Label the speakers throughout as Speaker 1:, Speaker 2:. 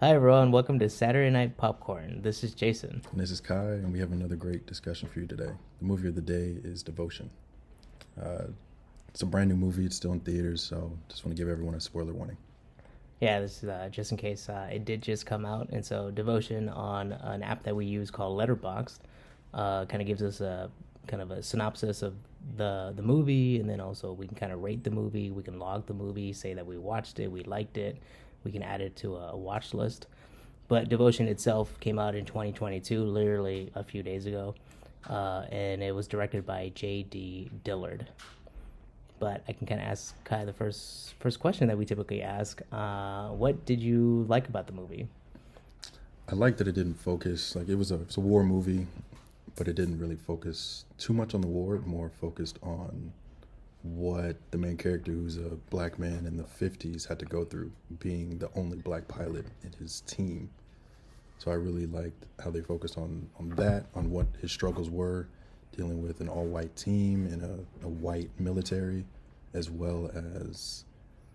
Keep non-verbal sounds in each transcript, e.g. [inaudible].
Speaker 1: Hi, everyone. Welcome to Saturday Night Popcorn. This is Jason.
Speaker 2: And this is Kye, and we have another great discussion for you today. The movie of the day is Devotion. Uh, it's a brand new movie. It's still in theaters, so just want to give everyone a spoiler warning.
Speaker 1: Yeah, this is uh, just in case uh, it did just come out. And so, Devotion on an app that we use called Letterboxd uh, kind of gives us a kind of a synopsis of the the movie, and then also we can kind of rate the movie. We can log the movie, say that we watched it, we liked it. We can add it to a, watch list. But Devotion itself came out in 2022, literally a few days ago, uh, and it was directed by J.D. Dillard. But I can kind of ask Kye the first first question that we typically ask: uh, What did you like about the movie?
Speaker 2: I like that it didn't focus like it was a it's a war movie, but it didn't really focus too much on the war. More focused on what the main character, who's a black man in the '50s, had to go through, being the only black pilot in his team. So I really liked how they focused on on that, on what his struggles were, dealing with an all-white team and a, a white military, as well as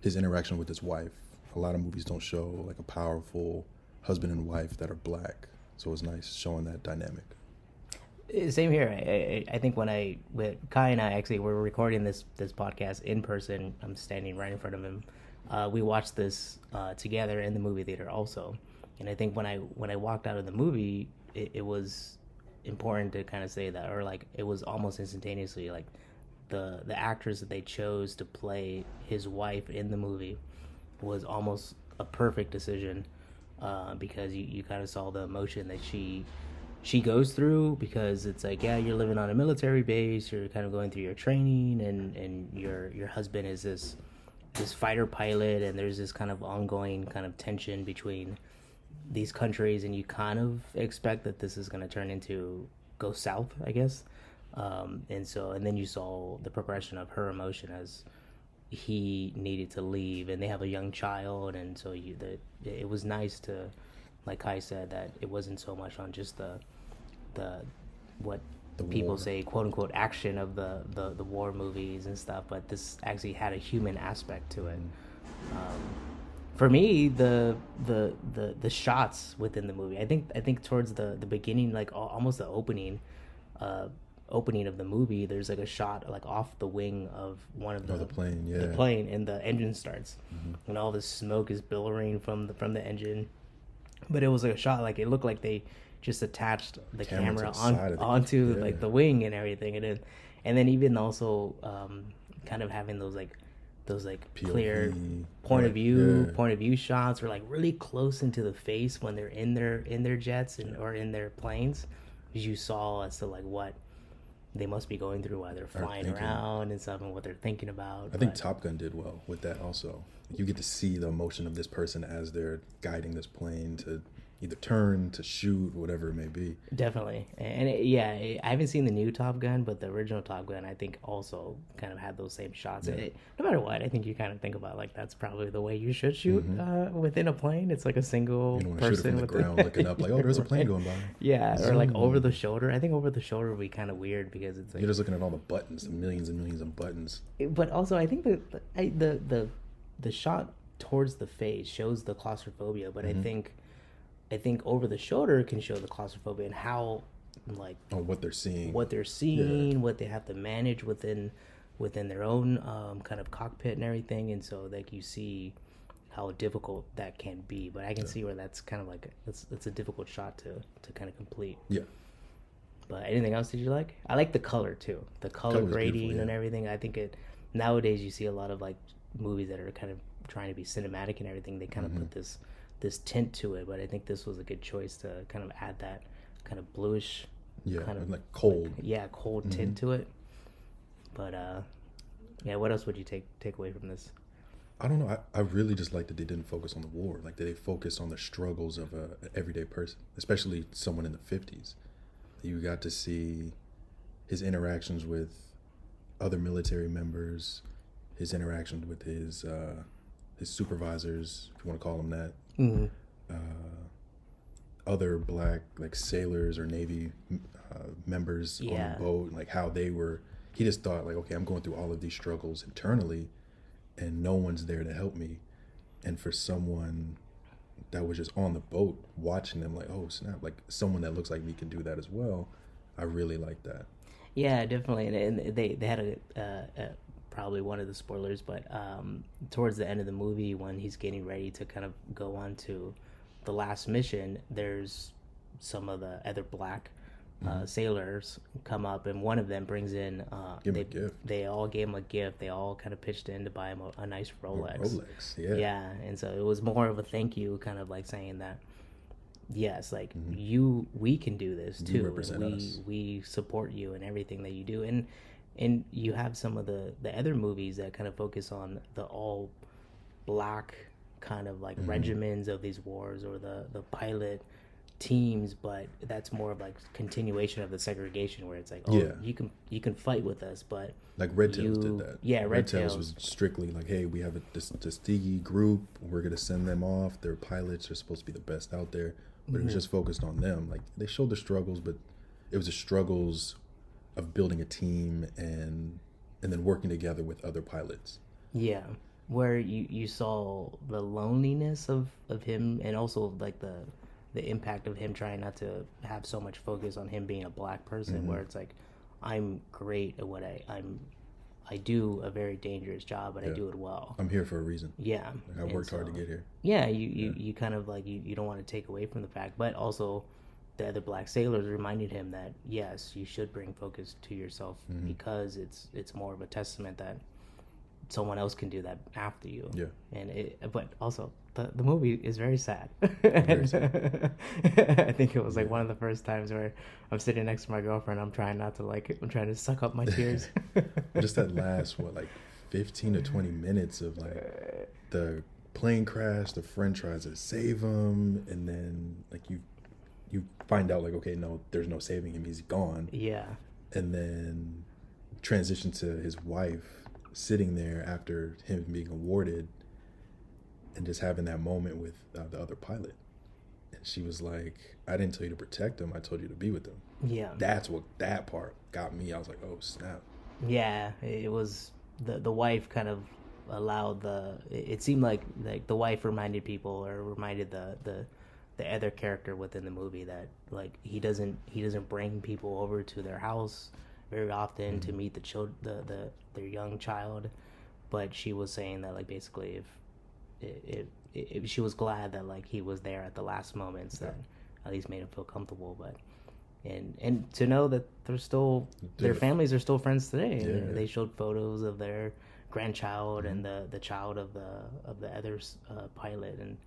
Speaker 2: his interaction with his wife. A lot of movies don't show like a powerful husband and wife that are black, so it was nice showing that dynamic.
Speaker 1: Same here. I, I, I think when I with Kye and I actually were recording this this podcast in person. I'm standing right in front of him. Uh, we watched this uh, together in the movie theater also, and I think when I when I walked out of the movie, it, it was important to kind of say that, or like it was almost instantaneously like the the actors that they chose to play his wife in the movie was almost a perfect decision uh, because you, you kind of saw the emotion that she she goes through because it's like yeah you're living on a military base you're kind of going through your training and and your your husband is this this fighter pilot and there's this kind of ongoing kind of tension between these countries and you kind of expect that this is going to turn into go south i guess. Um, and so and then you saw the progression of her emotion as he needed to leave and they have a young child and so you that it was nice to like I said that it wasn't so much on just the the what
Speaker 2: The
Speaker 1: people
Speaker 2: war.
Speaker 1: say quote unquote action of the, the the war movies and stuff but this actually had a human aspect to it um, for me the, the the the shots within the movie i think i think towards the the beginning like almost the opening uh opening of the movie there's like a shot like off the wing of one of the,
Speaker 2: Oh, the plane,
Speaker 1: the
Speaker 2: yeah.
Speaker 1: plane and the engine starts and all this smoke is billowing from the from the engine but it was like a shot like it looked like they just attached the
Speaker 2: Camera
Speaker 1: camera on onto
Speaker 2: yeah.
Speaker 1: like the wing and everything and then and then even also um kind of having those like those like clear
Speaker 2: POV,
Speaker 1: point of view
Speaker 2: yeah.
Speaker 1: point of view shots or like really close into the face when they're in their in their jets and or in their planes because you saw as to like what they must be going through while they're flying around and stuff and what they're thinking about
Speaker 2: I think Top Gun did well with that also. You get to see the emotion of this person as they're guiding this plane to either turn, to shoot, whatever it may be.
Speaker 1: Definitely, and it, yeah, it- I haven't seen the new Top Gun, but the original Top Gun, I think, also kind of had those same shots. It, no matter what, I think you kind of think about like that's probably the way you should shoot uh, within a plane. It's like a single
Speaker 2: Mm-hmm. You don't want shoot it
Speaker 1: person
Speaker 2: from the ground looking up like, oh, there's a plane [laughs] going by.
Speaker 1: Yeah, or like over the shoulder. I think over the shoulder would be kind of weird because it's like
Speaker 2: You're just looking at all the buttons, the millions and millions of buttons.
Speaker 1: but also I think the I, the the the shot towards the face shows the claustrophobia, but
Speaker 2: Mm-hmm.
Speaker 1: I think I think over the shoulder can show the claustrophobia and how like
Speaker 2: Oh, what they're seeing.
Speaker 1: what they're seeing, what they have to manage within within their own um, kind of cockpit and everything, and so like you see how difficult that can be. But I can see where that's kind of like it's it's a difficult shot to to kind of complete.
Speaker 2: Yeah.
Speaker 1: But anything else did you like? I like the color too. The color
Speaker 2: Color's
Speaker 1: grading
Speaker 2: beautiful,
Speaker 1: and everything. I think it nowadays you see a lot of like movies that are kind of trying to be cinematic and everything. They kind
Speaker 2: Mm-hmm.
Speaker 1: of put this this tint to it, but I think this was a good choice to kind of add that kind of bluish,
Speaker 2: Yeah,
Speaker 1: kind of
Speaker 2: like cold.
Speaker 1: yeah, cold
Speaker 2: Mm-hmm.
Speaker 1: tint to it. But uh, yeah, what else would you take take away from this?
Speaker 2: I don't know. I, I really just like that they didn't focus on the war. Like they focused on the struggles of a, an everyday person, especially someone in the fifties. You got to see his interactions with other military members, his interactions with his uh, his supervisors, if you want to call them that,
Speaker 1: Mm-hmm.
Speaker 2: uh, other black like sailors or navy uh, members
Speaker 1: Yeah.
Speaker 2: on the boat, like how they were. He just thought like, okay, I'm going through all of these struggles internally, and no one's there to help me. And for someone that was just on the boat watching them like oh snap like someone that looks like me can do that as well i really like that
Speaker 1: Yeah, definitely, and, they they had a, uh, uh, probably one of the spoilers, but um, towards the end of the movie, when he's getting ready to kind of go on to the last mission, there's some of the other black uh, sailors come up, and one of them brings in. Uh, they,
Speaker 2: a gift.
Speaker 1: They all gave him a gift. They all kind of pitched in to buy him a, a nice Rolex.
Speaker 2: rolex yeah
Speaker 1: Yeah, and so it was more of a thank you, kind of like saying that, yes, like
Speaker 2: Mhm.
Speaker 1: you, we can do this too. and
Speaker 2: represent
Speaker 1: we
Speaker 2: us.
Speaker 1: we support you in everything that you do, and and you have some of the the other movies that kind of focus on the all black kind of like
Speaker 2: Mhm.
Speaker 1: regiments of these wars or the the pilot teams but that's more of like continuation of the segregation where it's like oh
Speaker 2: Yeah.
Speaker 1: you can you can fight with us but
Speaker 2: like red tails
Speaker 1: You-
Speaker 2: did that
Speaker 1: yeah, Red Tails.
Speaker 2: was strictly like hey we have a this Tuskegee group we're gonna send them off they're pilots they're supposed to be the best out there but it was
Speaker 1: Mhm.
Speaker 2: just focused on them like they showed the struggles but it was the struggles of building a team and and then working together with other pilots
Speaker 1: Yeah, where you you saw the loneliness of of him, and also like the the impact of him trying not to have so much focus on him being a black person.
Speaker 2: Mhm.
Speaker 1: Where it's like, I'm great at what I I'm, I do a very dangerous job, but I do it well.
Speaker 2: i'm here for a reason
Speaker 1: Yeah,
Speaker 2: like, i worked hard to get here
Speaker 1: Yeah, you you,
Speaker 2: Yeah.
Speaker 1: you kind of like you, you don't want to take away from the fact, but also the other black sailors reminded him that yes, you should bring focus to yourself
Speaker 2: Mhm.
Speaker 1: because it's it's more of a testament that someone else can do that after you.
Speaker 2: yeah
Speaker 1: And it, but also the the movie is very sad.
Speaker 2: Very sad. [laughs]
Speaker 1: I think it was like
Speaker 2: Yeah.
Speaker 1: one of the first times where I'm sitting next to my girlfriend. I'm trying not to like. I'm trying to suck up my tears. [laughs]
Speaker 2: just that last what like 15 to 20 minutes of like the plane crash the friend tries to save him and then like you you find out like okay no there's no saving him he's gone
Speaker 1: yeah.
Speaker 2: and then transition to his wife sitting there after him being awarded and just having that moment with uh, the other pilot and she was like i didn't tell you to protect him i told you to be with him
Speaker 1: Yeah.
Speaker 2: that's what that part got me i was like oh snap
Speaker 1: Yeah, it was the the wife kind of allowed the. It it seemed like like the wife reminded people or reminded the the the other character within the movie that like he doesn't he doesn't bring people over to their house very often to
Speaker 2: Mhm.
Speaker 1: meet the child the, the their young child, but she was saying that like basically if it, it, it she was glad that like he was there at the last moments
Speaker 2: Yeah.
Speaker 1: that at least made him feel comfortable, but and and to know that they're still their families are still friends today.
Speaker 2: Yeah. Mm-hmm.
Speaker 1: They showed photos of their grandchild and the the child of the of the other uh, pilot, and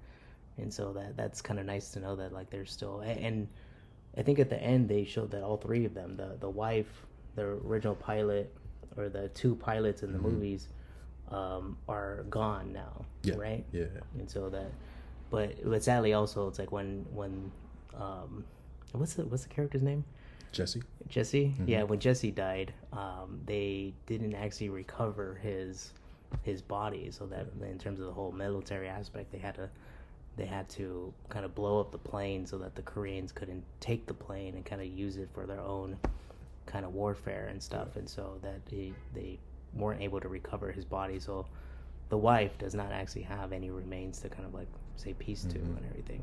Speaker 1: and so that that's kind of nice to know that like they're still and I think at the end they showed that all three of them the the wife, the original pilot, or the two pilots in the
Speaker 2: Mhm.
Speaker 1: movies, um, are gone now,
Speaker 2: Yeah.
Speaker 1: right?
Speaker 2: yeah
Speaker 1: and so that but but sadly also it's like when when um what's the what's the character's name
Speaker 2: jesse
Speaker 1: jesse
Speaker 2: Mhm.
Speaker 1: yeah when jesse died um they didn't actually recover his his body so that in terms of the whole military aspect they had to they had to kind of blow up the plane so that the koreans couldn't take the plane and kind of use it for their own kind of warfare and stuff and so that they they weren't able to recover his body so the wife does not actually have any remains to kind of like say peace to
Speaker 2: Mhm.
Speaker 1: and everything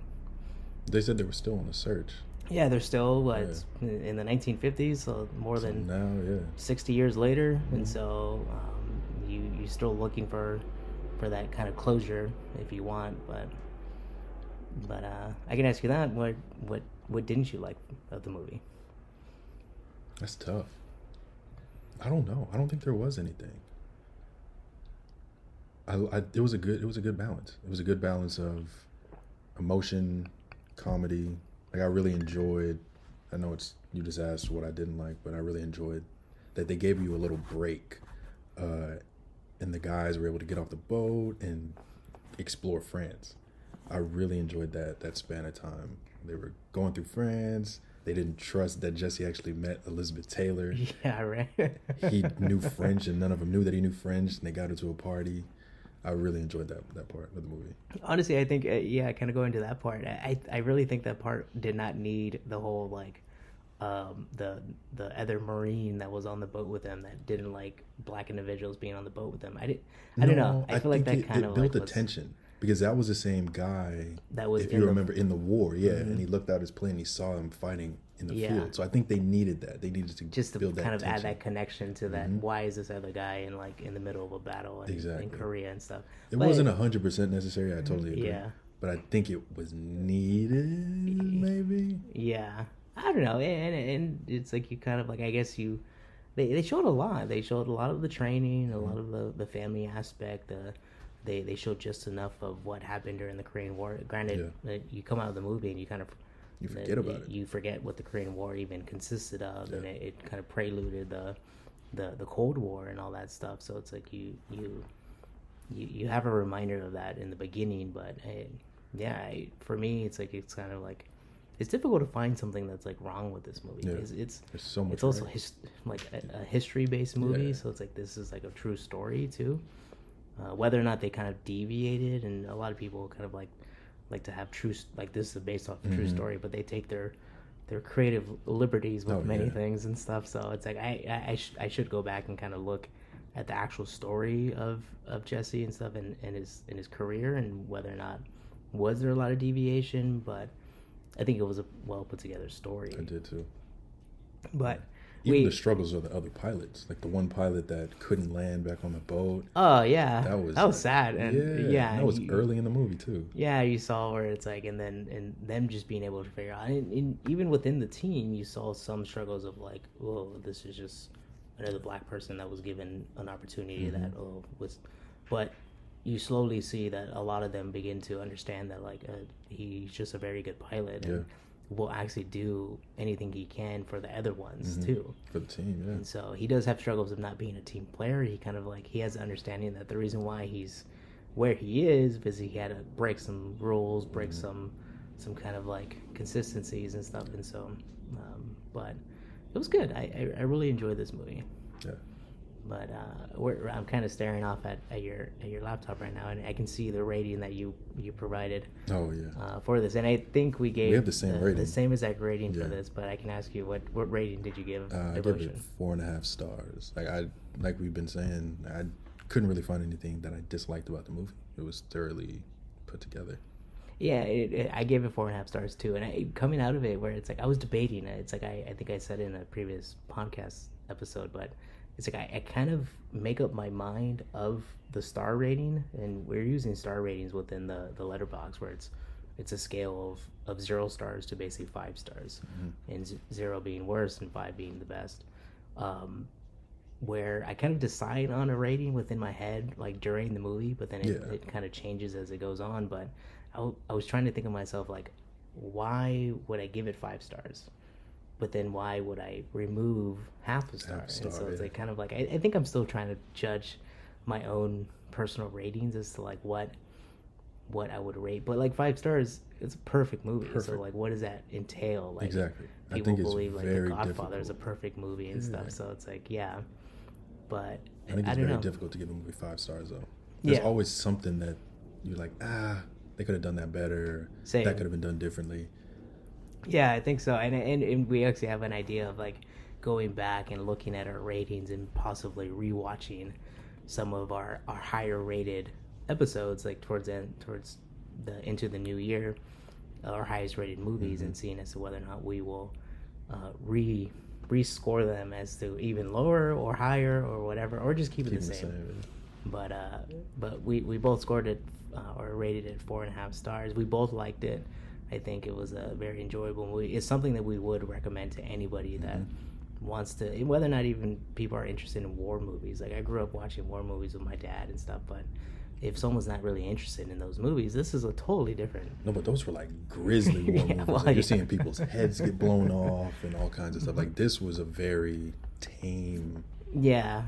Speaker 2: they said they were still on the search
Speaker 1: yeah they're still what
Speaker 2: Yeah.
Speaker 1: in the 1950s so more
Speaker 2: So
Speaker 1: than
Speaker 2: now yeah
Speaker 1: 60 years later and
Speaker 2: Mhm.
Speaker 1: so um, you you're still looking for for that kind of closure if you want but but uh i can ask you that what what what didn't you like of the movie
Speaker 2: That's tough. I don't know. I don't think there was anything. I, I it was a good it was a good balance. It was a good balance of emotion, comedy. Like I really enjoyed. I know it's you just asked what I didn't like, but I really enjoyed that they gave you a little break, uh, and the guys were able to get off the boat and explore France. I really enjoyed that that span of time. They were going through France. They didn't trust that Jesse actually met Elizabeth Taylor. [laughs]
Speaker 1: yeah right [laughs]
Speaker 2: He knew French, and none of them knew that he knew French. And they got into a party. I really enjoyed that that part of the movie.
Speaker 1: honestly i think uh, yeah kind of going to that part i i really think that part did not need the whole like um the the other marine that was on the boat with them that didn't like black individuals being on the boat with them i did i don't know
Speaker 2: No,
Speaker 1: i feel like that kind
Speaker 2: it
Speaker 1: of
Speaker 2: built
Speaker 1: like
Speaker 2: the tension because that was the same guy
Speaker 1: That was
Speaker 2: if you
Speaker 1: the-
Speaker 2: remember in the war, yeah,
Speaker 1: Mhm.
Speaker 2: and he looked out his plane, he saw him fighting in the
Speaker 1: Yeah.
Speaker 2: field. So I think they needed that. They needed to
Speaker 1: just to
Speaker 2: build
Speaker 1: kind of add that connection to that.
Speaker 2: Mhm.
Speaker 1: Why is this other guy in like in the middle of a battle in,
Speaker 2: Exactly.
Speaker 1: in Korea and stuff?
Speaker 2: It
Speaker 1: But-
Speaker 2: wasn't hundred percent necessary. I totally agree.
Speaker 1: Yeah.
Speaker 2: but I think it was needed. Maybe
Speaker 1: Yeah, I don't know, and and it's like you kind of like I guess you, they they showed a lot. They showed a lot of the training, a
Speaker 2: Mm-hmm.
Speaker 1: lot of the the family aspect. The they they showed just enough of what happened during the Korean War. Granted, uh, you come out of the movie and you kind of
Speaker 2: you forget about it.
Speaker 1: You forget what the Korean War even consisted of, and it, it kind of preluded the the the Cold War and all that stuff. So it's like you you you, you have a reminder of that in the beginning, but eh, yeah, I, for me, it's like it's kind of like it's difficult to find something that's like wrong with this movie.
Speaker 2: Yeah.
Speaker 1: It's, it's
Speaker 2: so much.
Speaker 1: it's also his, like a, a history based movie,
Speaker 2: Yeah.
Speaker 1: so it's like this is like a true story too. Uh, whether or not they kind of deviated, and a lot of people kind of like like to have true like this is based off a true
Speaker 2: Mhm.
Speaker 1: story, but they take their their creative liberties with
Speaker 2: Oh,
Speaker 1: many
Speaker 2: yeah.
Speaker 1: things and stuff. So it's like I I, I, sh- I should go back and kind of look at the actual story of of Jesse and stuff and, and his in his career and whether or not was there a lot of deviation, but I think it was a well put together story.
Speaker 2: I did too.
Speaker 1: But
Speaker 2: Even
Speaker 1: we
Speaker 2: the struggles of the other pilots, like the one pilot that couldn't land back on the boat.
Speaker 1: oh yeah,
Speaker 2: That was
Speaker 1: that was
Speaker 2: like-
Speaker 1: sad and yeah,
Speaker 2: that was
Speaker 1: you-
Speaker 2: early in the movie too.
Speaker 1: Yeah, you saw where it's like, and then and them just being able to figure out, and, and even within the team, you saw some struggles of like, oh, this is just another black person that was given an opportunity that
Speaker 2: Mhm.
Speaker 1: oh was, but you slowly see that a lot of them begin to understand that like uh, he's just a very good pilot and will actually do anything he can for the other ones
Speaker 2: Mhm.
Speaker 1: too.
Speaker 2: for the team. Yeah,
Speaker 1: And so he does have struggles of not being a team player. He kind of like he has an understanding that the reason why he's where he is because he had to break some rules, break
Speaker 2: Mhm.
Speaker 1: some some kind of like consistencies and stuff. And so, um, but it was good. I, I I really enjoyed this movie.
Speaker 2: yeah.
Speaker 1: But uh, we're, I'm kind of staring off at, at your at your laptop right now, and I can see the rating that you you provided
Speaker 2: Oh yeah.
Speaker 1: uh, for this. And I think we gave
Speaker 2: have the same rating.
Speaker 1: the same exact rating for this. But I can ask you what what rating did you give
Speaker 2: Uh, I
Speaker 1: gave
Speaker 2: it four and a half stars. Like I, like we've been saying, I couldn't really find anything that I disliked about the movie. It was thoroughly put together.
Speaker 1: Yeah, it, it, I gave it four and a half stars too. And I, coming out of it, where it's like I was debating it. It's like I, I think I said in a previous podcast episode, but it's like I, I kind of make up my mind of the star rating, and we're using star ratings within the the Letterboxd where it's it's a scale of of zero stars to basically five stars, and zero being worse and five being the best. Um, where I kind of decide on a rating within my head, like during the movie, but then it,
Speaker 2: Yeah.
Speaker 1: it kind of changes as it goes on. But I, w- I was trying to think of myself like, why would I give it five stars? But then why would I remove half a star?
Speaker 2: Half star,
Speaker 1: and so it's like kind of like I, I think I'm still trying to judge my own personal ratings as to like what what I would rate. But like five stars, it's a perfect movie. So like, what does that entail? Like,
Speaker 2: exactly. I
Speaker 1: people
Speaker 2: think it's
Speaker 1: believe like
Speaker 2: very
Speaker 1: The Godfather is a perfect movie and
Speaker 2: Yeah.
Speaker 1: stuff. So it's like, yeah, but
Speaker 2: I think
Speaker 1: I
Speaker 2: it's
Speaker 1: don't
Speaker 2: very
Speaker 1: know.
Speaker 2: difficult to give a movie five stars though. There's
Speaker 1: Yeah.
Speaker 2: always something that you're like, ah, they could have done that better.
Speaker 1: Same.
Speaker 2: That could have been done differently.
Speaker 1: Yeah, I think so. And, and and we actually have an idea of like going back and looking at our ratings and possibly rewatching some of our our higher rated episodes, like towards the end, towards the into the new year, our highest rated movies,
Speaker 2: Mm-hmm.
Speaker 1: and seeing as to whether or not we will uh, re rescore them as to even lower or higher or whatever, or just keep it
Speaker 2: Keep
Speaker 1: the
Speaker 2: it the
Speaker 1: same.
Speaker 2: same.
Speaker 1: But uh, but we we both scored it uh, or rated it four and a half stars. We both liked it. I think it was a very enjoyable movie. It's something that we would recommend to anybody that
Speaker 2: Mm-hmm.
Speaker 1: wants to, whether or not even people are interested in war movies. Like I grew up watching war movies with my dad and stuff, but if someone's not really interested in those movies, this is a totally different.
Speaker 2: No, but those were like grisly war [laughs]
Speaker 1: Yeah,
Speaker 2: movies.
Speaker 1: well,
Speaker 2: like you're seeing people's heads get blown [laughs] off and all kinds of stuff. Like this was a very tame.
Speaker 1: Yeah,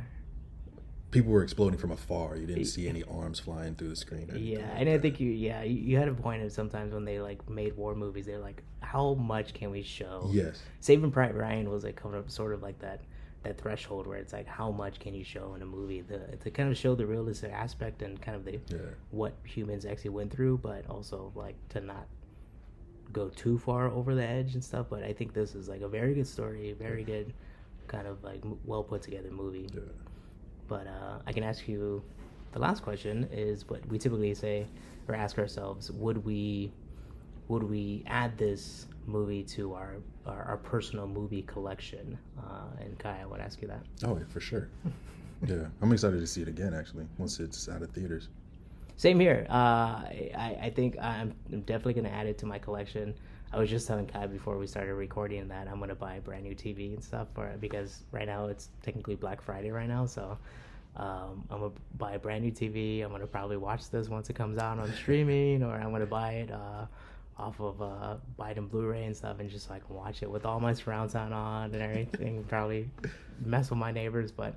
Speaker 2: People were exploding from afar. You didn't see any arms flying through the screen. or
Speaker 1: yeah,
Speaker 2: like
Speaker 1: and I think you, yeah, you, you had a point of sometimes when they like made war movies, they're like, how much can we show?
Speaker 2: Yes.
Speaker 1: Saving Private Ryan was like coming up sort of like that that threshold where it's like how much can you show in a movie the, to kind of show the realistic aspect and kind of the
Speaker 2: Yeah.
Speaker 1: what humans actually went through, but also like to not go too far over the edge and stuff. But I think this is like a very good story, very good kind of like well put together movie.
Speaker 2: Yeah.
Speaker 1: But uh, I can ask you the last question is what we typically say or ask ourselves: Would we would we add this movie to our our, our personal movie collection? Uh, and Kye, I would ask you that.
Speaker 2: Oh, yeah, for sure. [laughs] yeah, I'm excited to see it again. Actually, once it's out of theaters.
Speaker 1: Same here. Uh, I, I think I'm definitely going to add it to my collection. I was just telling Kye before we started recording that I'm to buy a brand new TV and stuff for it because right now it's technically Black Friday right now. So um, I'm to buy a brand new TV. I'm to probably watch this once it comes out on streaming or I'm to buy it uh, off of uh, in Blu-ray and stuff and just like watch it with all my surround sound on and everything. [laughs] probably mess with my neighbors, but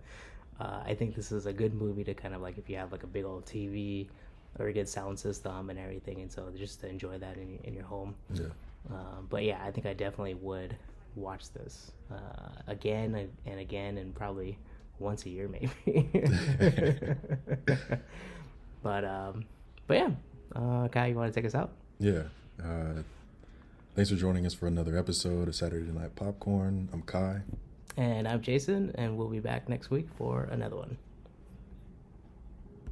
Speaker 1: uh, I think this is a good movie to kind of like if you have like a big old TV or a good sound system and everything, and so just to enjoy that in, in your home.
Speaker 2: Yeah.
Speaker 1: Um, but yeah, I think I definitely would watch this uh, again and again, and probably once a year [laughs] maybe. [laughs] but um, but yeah, uh, Kye, you want to take us out?
Speaker 2: Yeah. Uh, thanks for joining us for another episode of Saturday Night Popcorn. I'm Kye.
Speaker 1: And I'm Jason, and we'll be back next week for another one.